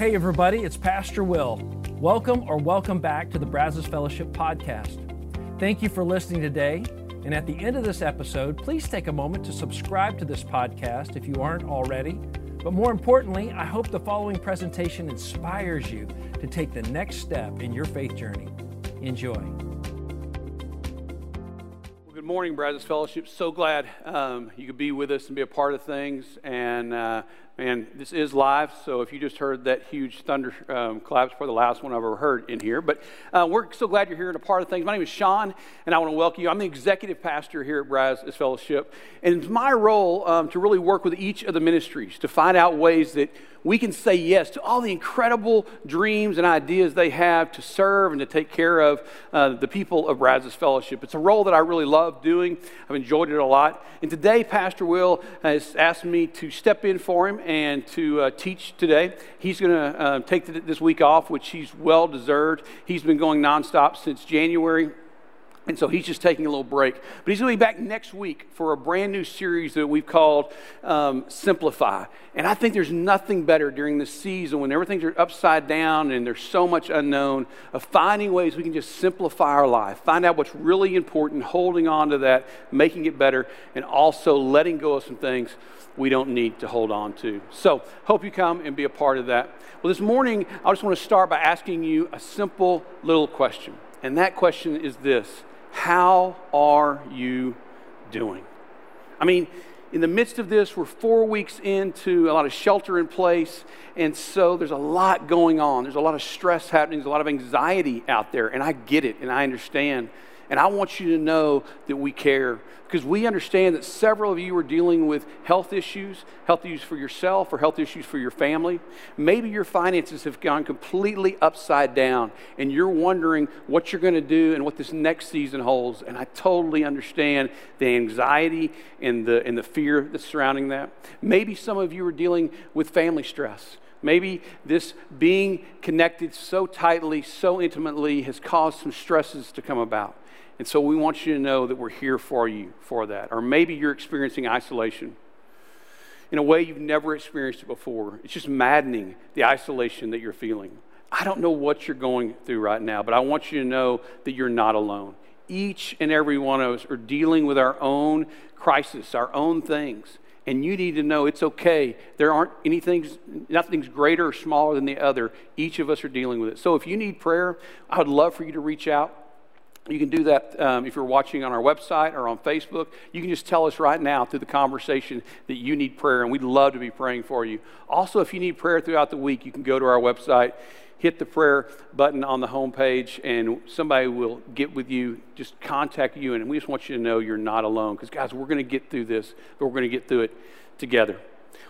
Hey, everybody, it's Pastor Will. Welcome or welcome back to the Brazos Fellowship podcast. Thank you for listening today. And at the end of this episode, please take a moment to subscribe to this podcast if you aren't already. But more importantly, I hope the following presentation inspires you to take the next step in your faith journey. Enjoy. Well, good morning, Brazos Fellowship. So glad um, you could be with us and be a part of things. And uh, man, this is live, so if you just heard that huge thunder um, for the last one I've ever heard in here. But uh, we're so glad you're here and a part of things. My name is Sean, and I want to welcome you. I'm the executive pastor here at Brazos Fellowship, and it's my role um, to really work with each of the ministries to find out ways that we can say yes to all the incredible dreams and ideas they have to serve and to take care of uh, the people of Brazos Fellowship. It's a role that I really love doing. I've enjoyed it a lot. And today, Pastor Will has asked me to step in for him and to uh, teach today. He's going to uh, take this week off, which he's well deserved. He's been going nonstop since January. And so he's just taking a little break. But he's going to be back next week for a brand new series that we've called um, Simplify. And I think there's nothing better during this season when everything's upside down and there's so much unknown of finding ways we can just simplify our life, find out what's really important, holding on to that, making it better, and also letting go of some things we don't need to hold on to. So, hope you come and be a part of that. Well, this morning, I just want to start by asking you a simple little question. And that question is this How are you doing? I mean, in the midst of this, we're four weeks into a lot of shelter in place, and so there's a lot going on. There's a lot of stress happening, there's a lot of anxiety out there, and I get it and I understand. And I want you to know that we care because we understand that several of you are dealing with health issues, health issues for yourself or health issues for your family. Maybe your finances have gone completely upside down and you're wondering what you're going to do and what this next season holds. And I totally understand the anxiety and the, and the fear that's surrounding that. Maybe some of you are dealing with family stress. Maybe this being connected so tightly, so intimately, has caused some stresses to come about. And so we want you to know that we're here for you for that. Or maybe you're experiencing isolation in a way you've never experienced it before. It's just maddening, the isolation that you're feeling. I don't know what you're going through right now, but I want you to know that you're not alone. Each and every one of us are dealing with our own crisis, our own things. And you need to know it's okay. There aren't anything, nothing's greater or smaller than the other. Each of us are dealing with it. So if you need prayer, I would love for you to reach out. You can do that um, if you're watching on our website or on Facebook. You can just tell us right now through the conversation that you need prayer, and we'd love to be praying for you. Also, if you need prayer throughout the week, you can go to our website, hit the prayer button on the homepage, and somebody will get with you, just contact you, and we just want you to know you're not alone. Because, guys, we're going to get through this, but we're going to get through it together.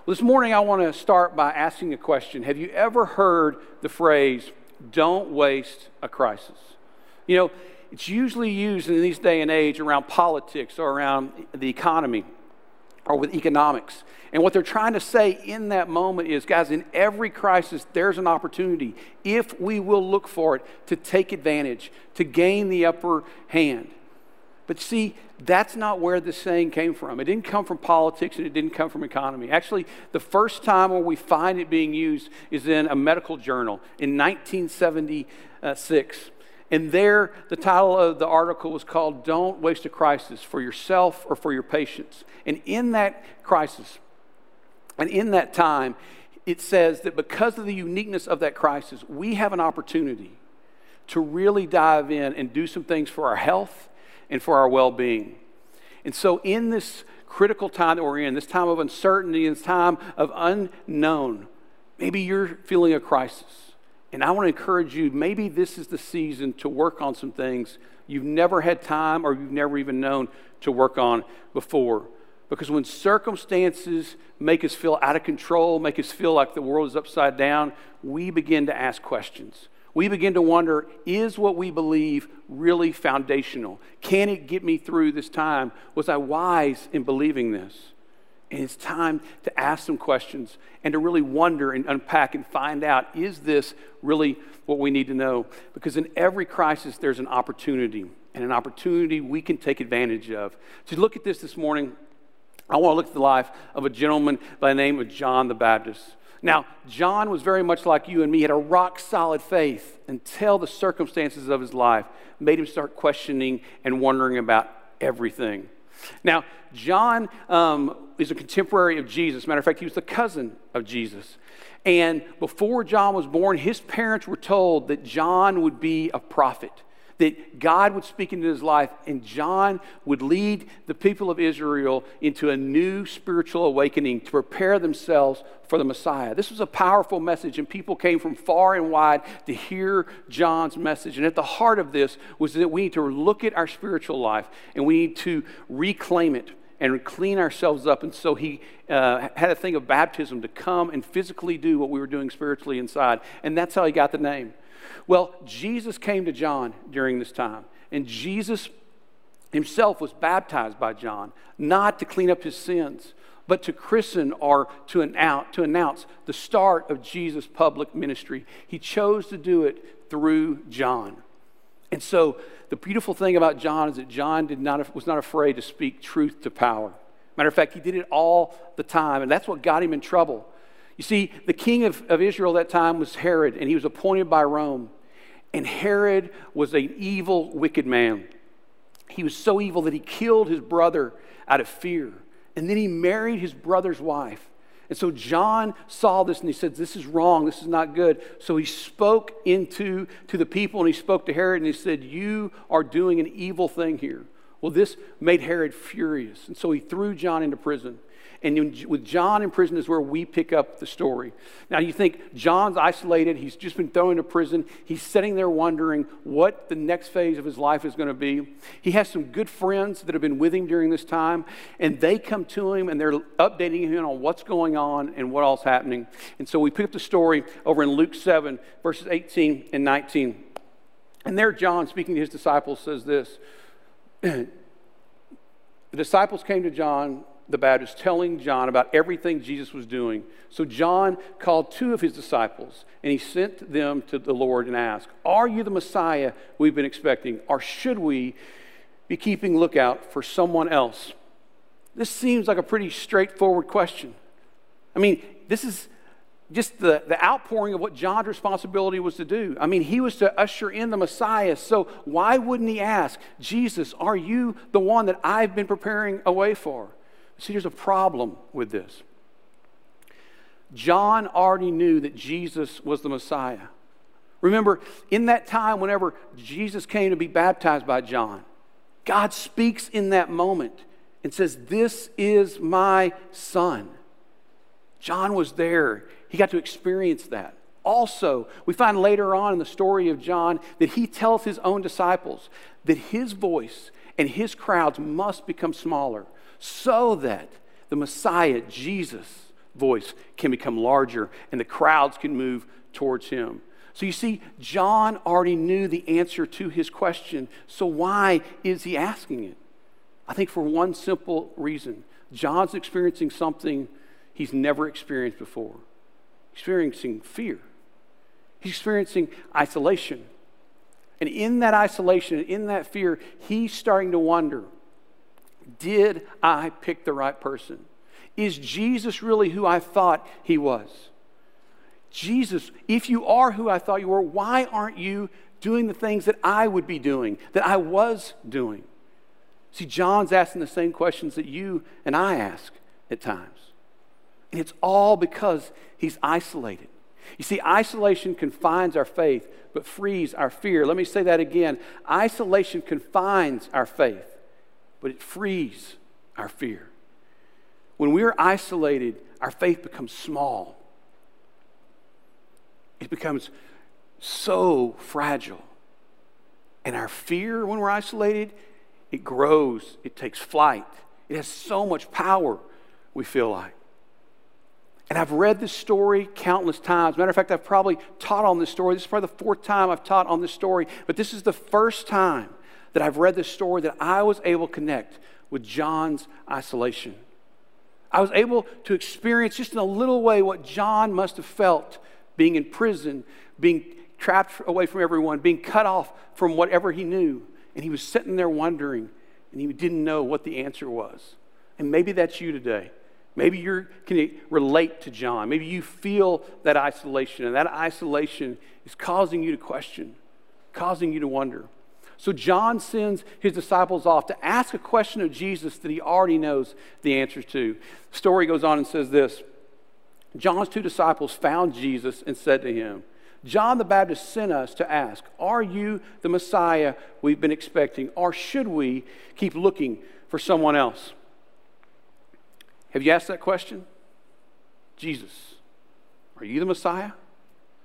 Well, this morning, I want to start by asking a question Have you ever heard the phrase, don't waste a crisis? You know, it's usually used in this day and age around politics or around the economy or with economics. And what they're trying to say in that moment is, guys, in every crisis, there's an opportunity, if we will look for it, to take advantage, to gain the upper hand. But see, that's not where this saying came from. It didn't come from politics and it didn't come from economy. Actually, the first time where we find it being used is in a medical journal in 1976. And there, the title of the article was called Don't Waste a Crisis for Yourself or for Your Patients. And in that crisis, and in that time, it says that because of the uniqueness of that crisis, we have an opportunity to really dive in and do some things for our health and for our well being. And so, in this critical time that we're in, this time of uncertainty, this time of unknown, maybe you're feeling a crisis. And I want to encourage you maybe this is the season to work on some things you've never had time or you've never even known to work on before. Because when circumstances make us feel out of control, make us feel like the world is upside down, we begin to ask questions. We begin to wonder is what we believe really foundational? Can it get me through this time? Was I wise in believing this? And it's time to ask some questions and to really wonder and unpack and find out is this really what we need to know? Because in every crisis, there's an opportunity, and an opportunity we can take advantage of. To look at this this morning, I want to look at the life of a gentleman by the name of John the Baptist. Now, John was very much like you and me, had a rock solid faith until the circumstances of his life made him start questioning and wondering about everything. Now, John um, is a contemporary of Jesus. Matter of fact, he was the cousin of Jesus. And before John was born, his parents were told that John would be a prophet that God would speak into his life, and John would lead the people of Israel into a new spiritual awakening to prepare themselves for the Messiah. This was a powerful message, and people came from far and wide to hear John's message. And at the heart of this was that we need to look at our spiritual life and we need to reclaim it and clean ourselves up. And so he uh, had a thing of baptism to come and physically do what we were doing spiritually inside. And that's how he got the name. Well, Jesus came to John during this time, and Jesus himself was baptized by John, not to clean up his sins, but to christen or to announce, to announce the start of Jesus' public ministry. He chose to do it through John. And so the beautiful thing about John is that John did not, was not afraid to speak truth to power. Matter of fact, he did it all the time, and that's what got him in trouble. You see, the king of, of Israel at that time was Herod, and he was appointed by Rome. And Herod was an evil, wicked man. He was so evil that he killed his brother out of fear. And then he married his brother's wife. And so John saw this and he said, This is wrong. This is not good. So he spoke into to the people and he spoke to Herod and he said, You are doing an evil thing here. Well, this made Herod furious. And so he threw John into prison. And with John in prison is where we pick up the story. Now, you think John's isolated. He's just been thrown into prison. He's sitting there wondering what the next phase of his life is going to be. He has some good friends that have been with him during this time, and they come to him and they're updating him on what's going on and what all's happening. And so we pick up the story over in Luke 7, verses 18 and 19. And there, John, speaking to his disciples, says this. the disciples came to John the Baptist telling John about everything Jesus was doing. So John called two of his disciples and he sent them to the Lord and asked, Are you the Messiah we've been expecting, or should we be keeping lookout for someone else? This seems like a pretty straightforward question. I mean, this is just the, the outpouring of what John's responsibility was to do. I mean, he was to usher in the Messiah. So why wouldn't he ask, Jesus, are you the one that I've been preparing a way for? See, there's a problem with this. John already knew that Jesus was the Messiah. Remember, in that time, whenever Jesus came to be baptized by John, God speaks in that moment and says, This is my son. John was there, he got to experience that. Also, we find later on in the story of John that he tells his own disciples that his voice and his crowds must become smaller so that the Messiah, Jesus' voice, can become larger and the crowds can move towards him. So you see, John already knew the answer to his question. So why is he asking it? I think for one simple reason John's experiencing something he's never experienced before, experiencing fear. He's experiencing isolation. And in that isolation, and in that fear, he's starting to wonder did I pick the right person? Is Jesus really who I thought he was? Jesus, if you are who I thought you were, why aren't you doing the things that I would be doing, that I was doing? See, John's asking the same questions that you and I ask at times. And it's all because he's isolated. You see, isolation confines our faith, but frees our fear. Let me say that again. Isolation confines our faith, but it frees our fear. When we're isolated, our faith becomes small. It becomes so fragile. And our fear when we're isolated, it grows, it takes flight. It has so much power, we feel like. And I've read this story countless times. Matter of fact, I've probably taught on this story. This is probably the fourth time I've taught on this story, but this is the first time that I've read this story that I was able to connect with John's isolation. I was able to experience just in a little way what John must have felt being in prison, being trapped away from everyone, being cut off from whatever he knew. And he was sitting there wondering, and he didn't know what the answer was. And maybe that's you today. Maybe you can relate to John. Maybe you feel that isolation, and that isolation is causing you to question, causing you to wonder. So John sends his disciples off to ask a question of Jesus that he already knows the answer to. The story goes on and says this John's two disciples found Jesus and said to him, John the Baptist sent us to ask, Are you the Messiah we've been expecting, or should we keep looking for someone else? Have you asked that question? Jesus, are you the Messiah?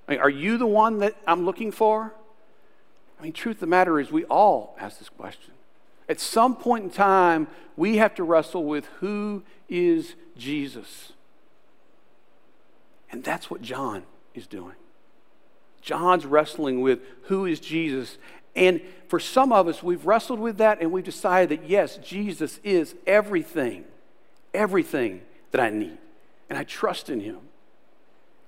I mean, are you the one that I'm looking for? I mean, truth of the matter is, we all ask this question. At some point in time, we have to wrestle with who is Jesus. And that's what John is doing. John's wrestling with who is Jesus. And for some of us, we've wrestled with that and we've decided that yes, Jesus is everything, everything that I need. And I trust in him.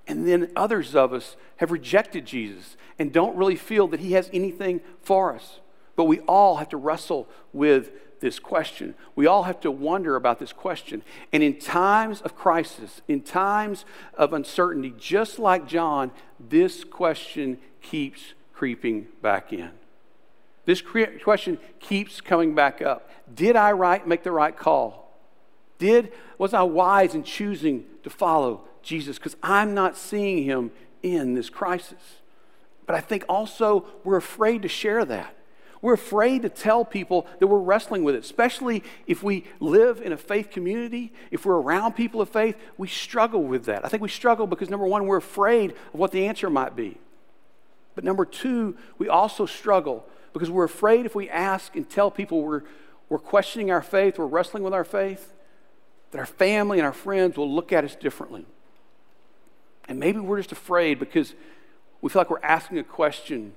And then others of us have rejected Jesus and don't really feel that he has anything for us. But we all have to wrestle with this question. We all have to wonder about this question. And in times of crisis, in times of uncertainty, just like John, this question keeps creeping back in. This question keeps coming back up. Did I right make the right call? Did was I wise in choosing to follow Jesus because I'm not seeing him in this crisis? But I think also we're afraid to share that. We're afraid to tell people that we're wrestling with it, especially if we live in a faith community, if we're around people of faith, we struggle with that. I think we struggle because number one, we're afraid of what the answer might be. But number two, we also struggle because we're afraid if we ask and tell people we're, we're questioning our faith, we're wrestling with our faith, that our family and our friends will look at us differently. And maybe we're just afraid because we feel like we're asking a question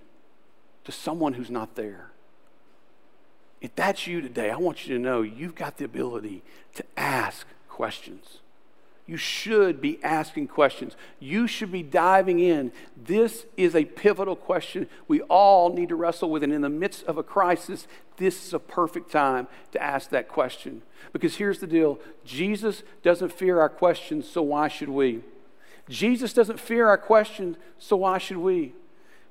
to someone who's not there. If that's you today, I want you to know you've got the ability to ask questions. You should be asking questions. You should be diving in. This is a pivotal question we all need to wrestle with. And in the midst of a crisis, this is a perfect time to ask that question. Because here's the deal Jesus doesn't fear our questions, so why should we? Jesus doesn't fear our questions, so why should we?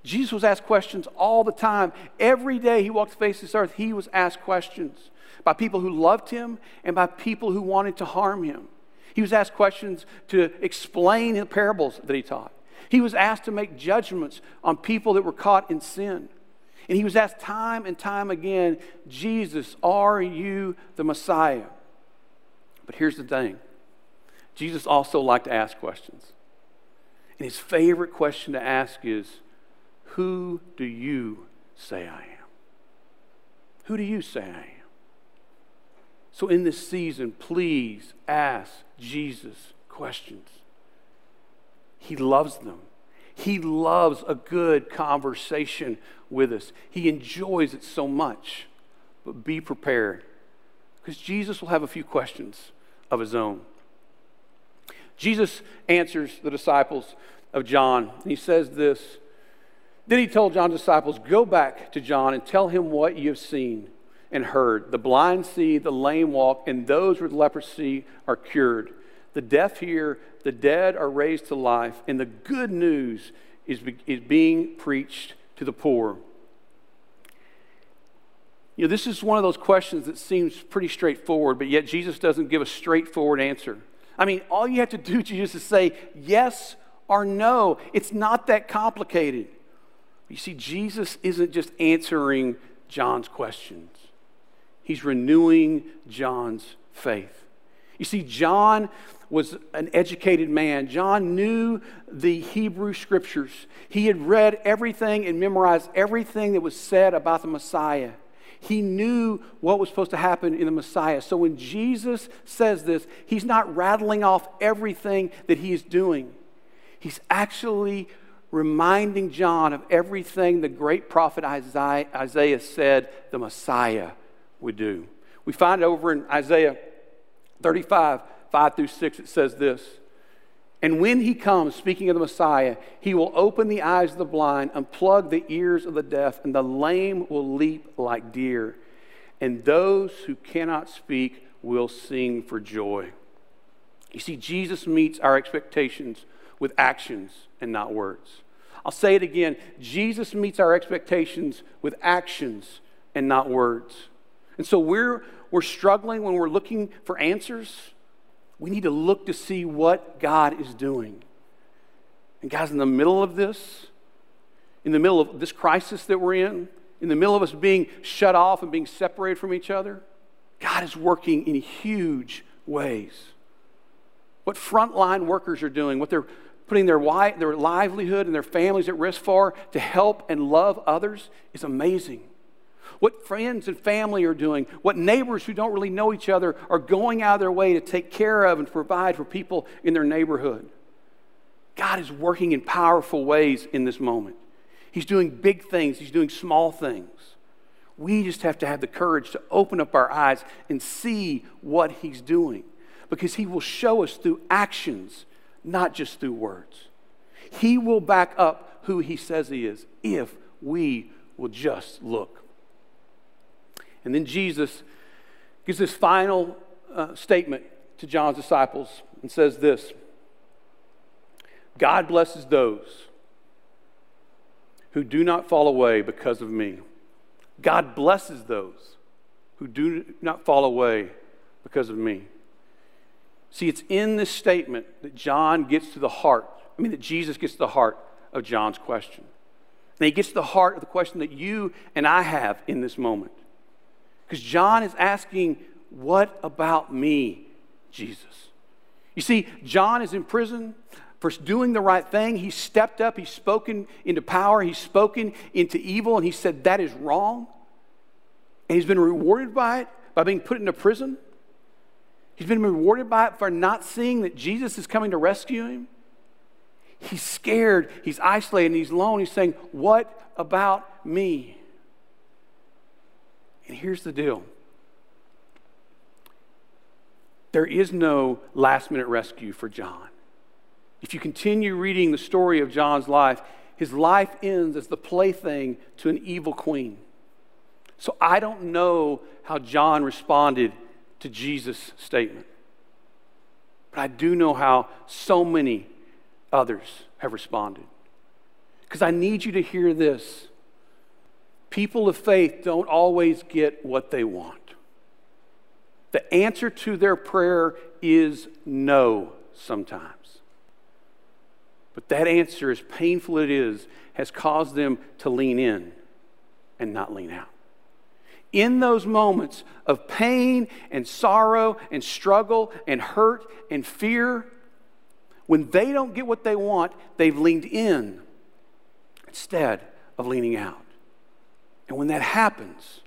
Jesus was asked questions all the time. Every day he walked the face of this earth, he was asked questions by people who loved him and by people who wanted to harm him. He was asked questions to explain the parables that he taught. He was asked to make judgments on people that were caught in sin. And he was asked time and time again, Jesus, are you the Messiah? But here's the thing Jesus also liked to ask questions. And his favorite question to ask is, who do you say I am? Who do you say I am? So, in this season, please ask Jesus questions. He loves them. He loves a good conversation with us. He enjoys it so much. But be prepared because Jesus will have a few questions of his own. Jesus answers the disciples of John, and he says this then he told John's disciples, Go back to John and tell him what you have seen and heard. The blind see, the lame walk, and those with leprosy are cured. The deaf hear, the dead are raised to life, and the good news is, is being preached to the poor. You know, this is one of those questions that seems pretty straightforward, but yet Jesus doesn't give a straightforward answer. I mean, all you have to do, to Jesus, is say yes or no. It's not that complicated. You see, Jesus isn't just answering John's questions, he's renewing John's faith. You see, John was an educated man. John knew the Hebrew scriptures. He had read everything and memorized everything that was said about the Messiah. He knew what was supposed to happen in the Messiah. So when Jesus says this, he's not rattling off everything that he is doing. He's actually reminding John of everything the great prophet Isaiah said the Messiah would do. We find it over in Isaiah 35, 5 through 6, it says this And when he comes, speaking of the Messiah, he will open the eyes of the blind, unplug the ears of the deaf, and the lame will leap like deer, and those who cannot speak will sing for joy. You see, Jesus meets our expectations with actions and not words. I'll say it again Jesus meets our expectations with actions and not words. And so we're, we're struggling when we're looking for answers. We need to look to see what God is doing. And guys, in the middle of this, in the middle of this crisis that we're in, in the middle of us being shut off and being separated from each other, God is working in huge ways. What frontline workers are doing, what they're putting their, their livelihood and their families at risk for to help and love others is amazing. What friends and family are doing, what neighbors who don't really know each other are going out of their way to take care of and provide for people in their neighborhood. God is working in powerful ways in this moment. He's doing big things, He's doing small things. We just have to have the courage to open up our eyes and see what He's doing because He will show us through actions, not just through words. He will back up who He says He is if we will just look. And then Jesus gives this final uh, statement to John's disciples and says this God blesses those who do not fall away because of me. God blesses those who do not fall away because of me. See, it's in this statement that John gets to the heart, I mean, that Jesus gets to the heart of John's question. And he gets to the heart of the question that you and I have in this moment. Because John is asking, What about me, Jesus? You see, John is in prison for doing the right thing. He stepped up, he's spoken into power, he's spoken into evil, and he said, That is wrong. And he's been rewarded by it by being put into prison. He's been rewarded by it for not seeing that Jesus is coming to rescue him. He's scared, he's isolated, he's alone. He's saying, What about me? And here's the deal there is no last minute rescue for John. If you continue reading the story of John's life, his life ends as the plaything to an evil queen. So I don't know how John responded to Jesus' statement. But I do know how so many others have responded. Because I need you to hear this. People of faith don't always get what they want. The answer to their prayer is no sometimes. But that answer, as painful as it is, has caused them to lean in and not lean out. In those moments of pain and sorrow and struggle and hurt and fear, when they don't get what they want, they've leaned in instead of leaning out. And when that happens,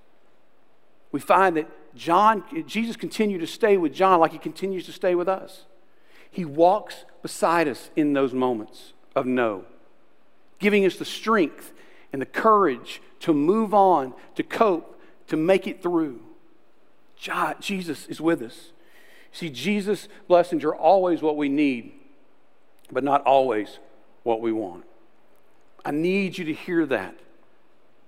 we find that John, Jesus continued to stay with John like he continues to stay with us. He walks beside us in those moments of no, giving us the strength and the courage to move on, to cope, to make it through. Jesus is with us. See, Jesus' blessings are always what we need, but not always what we want. I need you to hear that.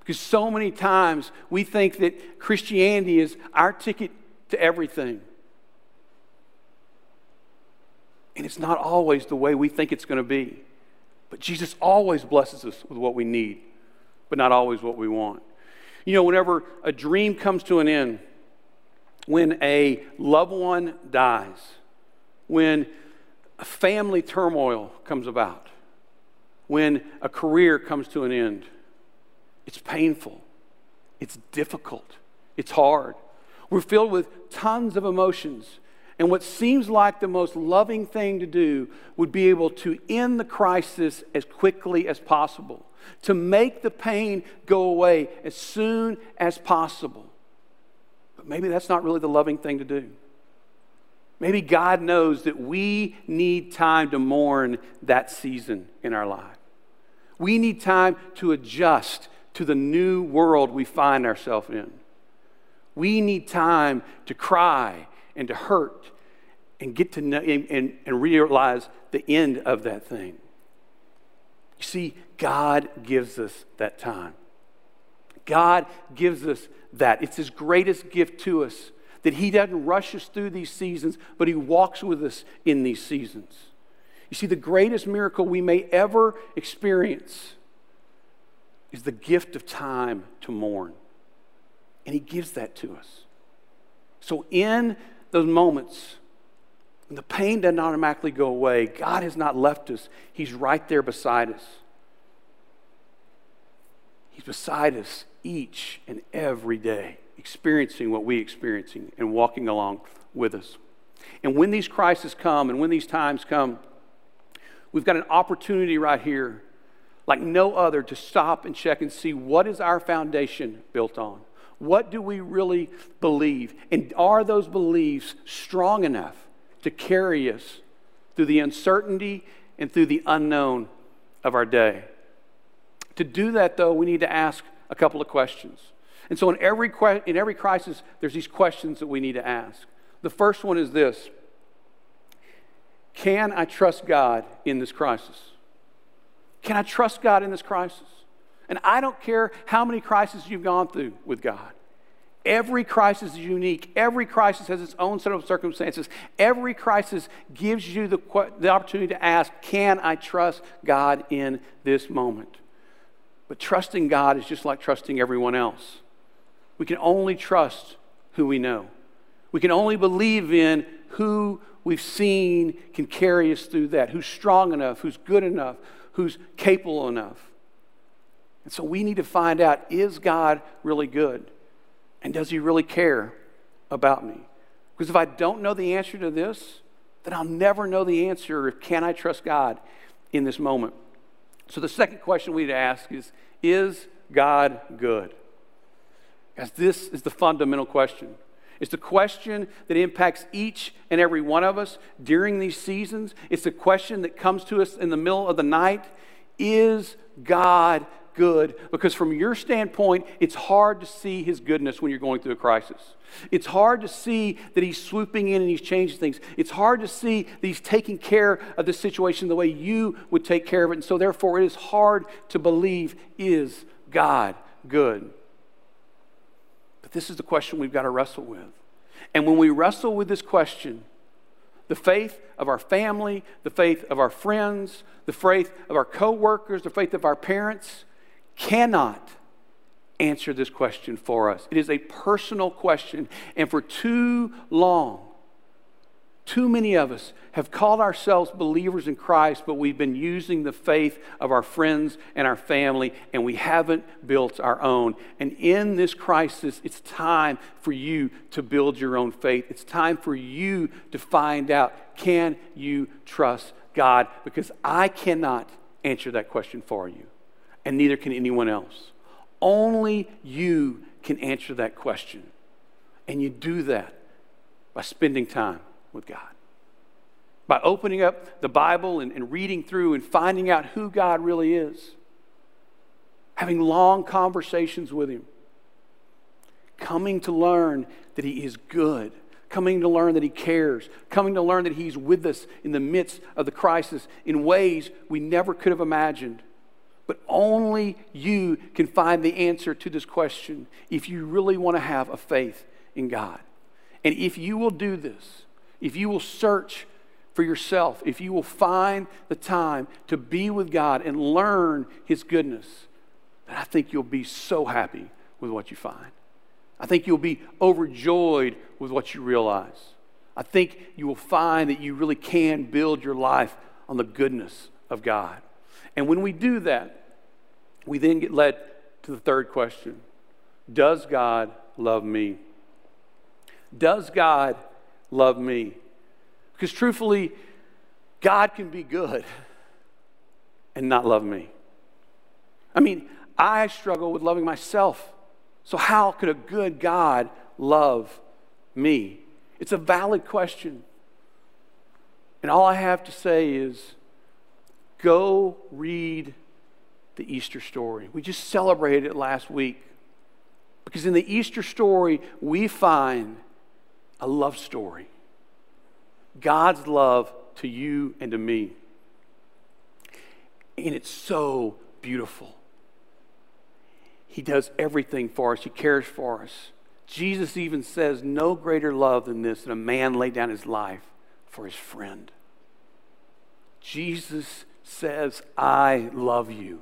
Because so many times we think that Christianity is our ticket to everything. And it's not always the way we think it's going to be. But Jesus always blesses us with what we need, but not always what we want. You know, whenever a dream comes to an end, when a loved one dies, when a family turmoil comes about, when a career comes to an end, it's painful, it's difficult, it's hard. We're filled with tons of emotions and what seems like the most loving thing to do would be able to end the crisis as quickly as possible, to make the pain go away as soon as possible. But maybe that's not really the loving thing to do. Maybe God knows that we need time to mourn that season in our life. We need time to adjust to the new world we find ourselves in. We need time to cry and to hurt and get to know and, and realize the end of that thing. You see, God gives us that time. God gives us that. It's His greatest gift to us that He doesn't rush us through these seasons, but He walks with us in these seasons. You see, the greatest miracle we may ever experience is the gift of time to mourn. And He gives that to us. So, in those moments, when the pain doesn't automatically go away, God has not left us. He's right there beside us. He's beside us each and every day, experiencing what we're experiencing and walking along with us. And when these crises come and when these times come, we've got an opportunity right here, like no other, to stop and check and see what is our foundation built on? What do we really believe? And are those beliefs strong enough to carry us through the uncertainty and through the unknown of our day? To do that, though, we need to ask a couple of questions. And so, in every, que- in every crisis, there's these questions that we need to ask. The first one is this Can I trust God in this crisis? Can I trust God in this crisis? And I don't care how many crises you've gone through with God. Every crisis is unique. Every crisis has its own set of circumstances. Every crisis gives you the, the opportunity to ask, Can I trust God in this moment? But trusting God is just like trusting everyone else. We can only trust who we know. We can only believe in who we've seen can carry us through that, who's strong enough, who's good enough, who's capable enough. And so we need to find out is God really good? And does he really care about me? Because if I don't know the answer to this, then I'll never know the answer if can I trust God in this moment. So the second question we need to ask is Is God good? As this is the fundamental question. It's the question that impacts each and every one of us during these seasons. It's the question that comes to us in the middle of the night Is God good because, from your standpoint, it's hard to see His goodness when you're going through a crisis. It's hard to see that He's swooping in and He's changing things. It's hard to see that He's taking care of the situation the way you would take care of it. And so, therefore, it is hard to believe is God good? This is the question we've got to wrestle with. And when we wrestle with this question, the faith of our family, the faith of our friends, the faith of our coworkers, the faith of our parents, cannot answer this question for us. It is a personal question. And for too long, too many of us have called ourselves believers in Christ, but we've been using the faith of our friends and our family, and we haven't built our own. And in this crisis, it's time for you to build your own faith. It's time for you to find out can you trust God? Because I cannot answer that question for you and neither can anyone else. Only you can answer that question. And you do that by spending time with God. By opening up the Bible and, and, reading through and finding out who God really is. Having long conversations with Him. Coming to learn that He is good. Coming to learn that He cares. Coming to learn that He's with us in the midst of the crisis in ways we never could have imagined. But only you can find the answer to this question if you really want to have a faith in God. And if you will do this, if you will search for yourself, if you will find the time to be with God and learn His goodness, then I think you'll be so happy with what you find. I think you'll be overjoyed with what you realize. I think you will find that you really can build your life on the goodness of God. And when we do that, we then get led to the third question Does God love me? Does God love me? Because truthfully, God can be good and not love me. I mean, I struggle with loving myself. So, how could a good God love me? It's a valid question. And all I have to say is go read the Easter story. We just celebrated it last week. Because in the Easter story, we find a love story God's love to you and to me. And it's so beautiful. He does everything for us, He cares for us. Jesus even says, No greater love than this, than a man lay down his life for his friend. Jesus says, I love you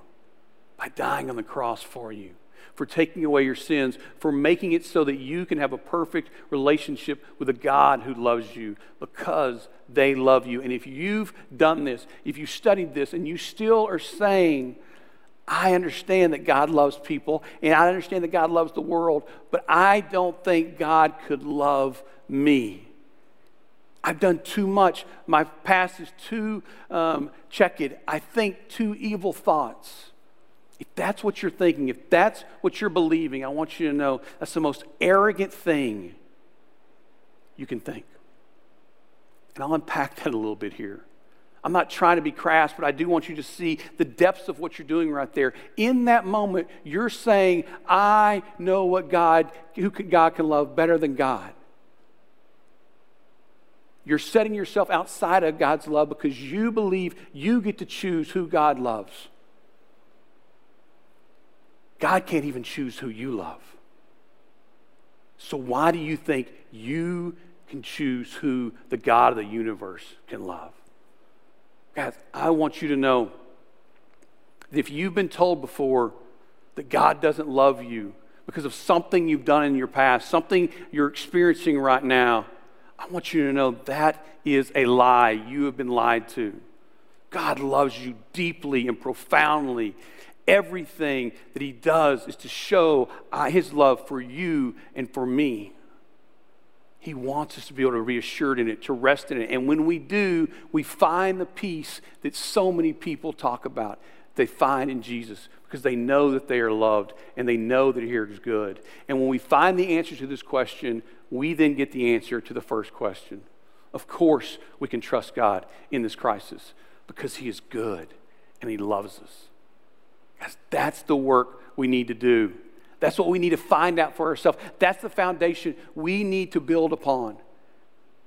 by dying on the cross for you, for taking away your sins, for making it so that you can have a perfect relationship with a God who loves you because they love you. And if you've done this, if you studied this, and you still are saying, I understand that God loves people and I understand that God loves the world, but I don't think God could love me. I've done too much. My past is too um, checkered. I think too evil thoughts. If that's what you're thinking, if that's what you're believing, I want you to know that's the most arrogant thing you can think. And I'll unpack that a little bit here. I'm not trying to be crass, but I do want you to see the depths of what you're doing right there. In that moment, you're saying, I know what God, who God can love better than God. You're setting yourself outside of God's love because you believe you get to choose who God loves. God can't even choose who you love. So, why do you think you can choose who the God of the universe can love? Guys, I want you to know that if you've been told before that God doesn't love you because of something you've done in your past, something you're experiencing right now, I want you to know that is a lie. You have been lied to. God loves you deeply and profoundly. Everything that He does is to show uh, His love for you and for me. He wants us to be able to be assured in it, to rest in it. And when we do, we find the peace that so many people talk about. They find in Jesus because they know that they are loved and they know that here is good. And when we find the answer to this question, we then get the answer to the first question. Of course, we can trust God in this crisis because He is good and He loves us. Guys, that's the work we need to do. That's what we need to find out for ourselves. That's the foundation we need to build upon.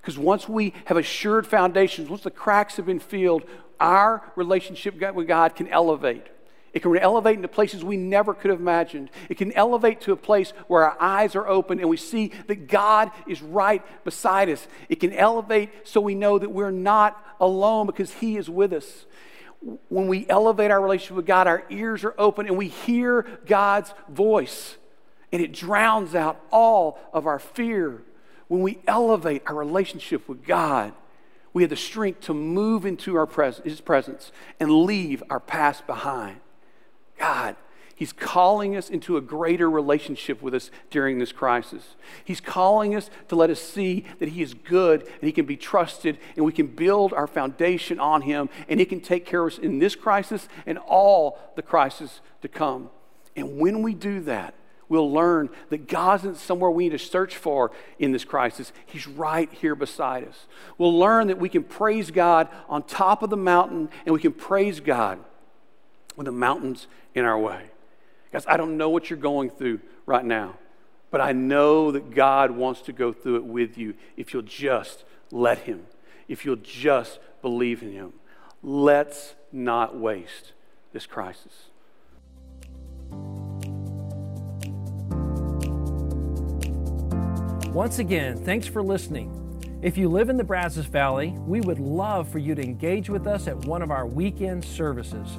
Because once we have assured foundations, once the cracks have been filled, our relationship with God can elevate. It can elevate into places we never could have imagined. It can elevate to a place where our eyes are open and we see that God is right beside us. It can elevate so we know that we're not alone because He is with us when we elevate our relationship with God, our ears are open and we hear God's voice, and it drowns out all of our fear. When we elevate our relationship with God, we have the strength to move into our pres- His presence and leave our past behind. God He's calling us into a greater relationship with us during this crisis. He's calling us to let us see that He is good and He can be trusted and we can build our foundation on Him and He can take care of us in this crisis and all the crises to come. And when we do that, we'll learn that God isn't somewhere we need to search for in this crisis. He's right here beside us. We'll learn that we can praise God on top of the mountain and we can praise God with the mountains in our way. Guys, I don't know what you're going through right now, but I know that God wants to go through it with you if you'll just let Him, if you'll just believe in Him. Let's not waste this crisis. Once again, thanks for listening. If you live in the Brazos Valley, we would love for you to engage with us at one of our weekend services.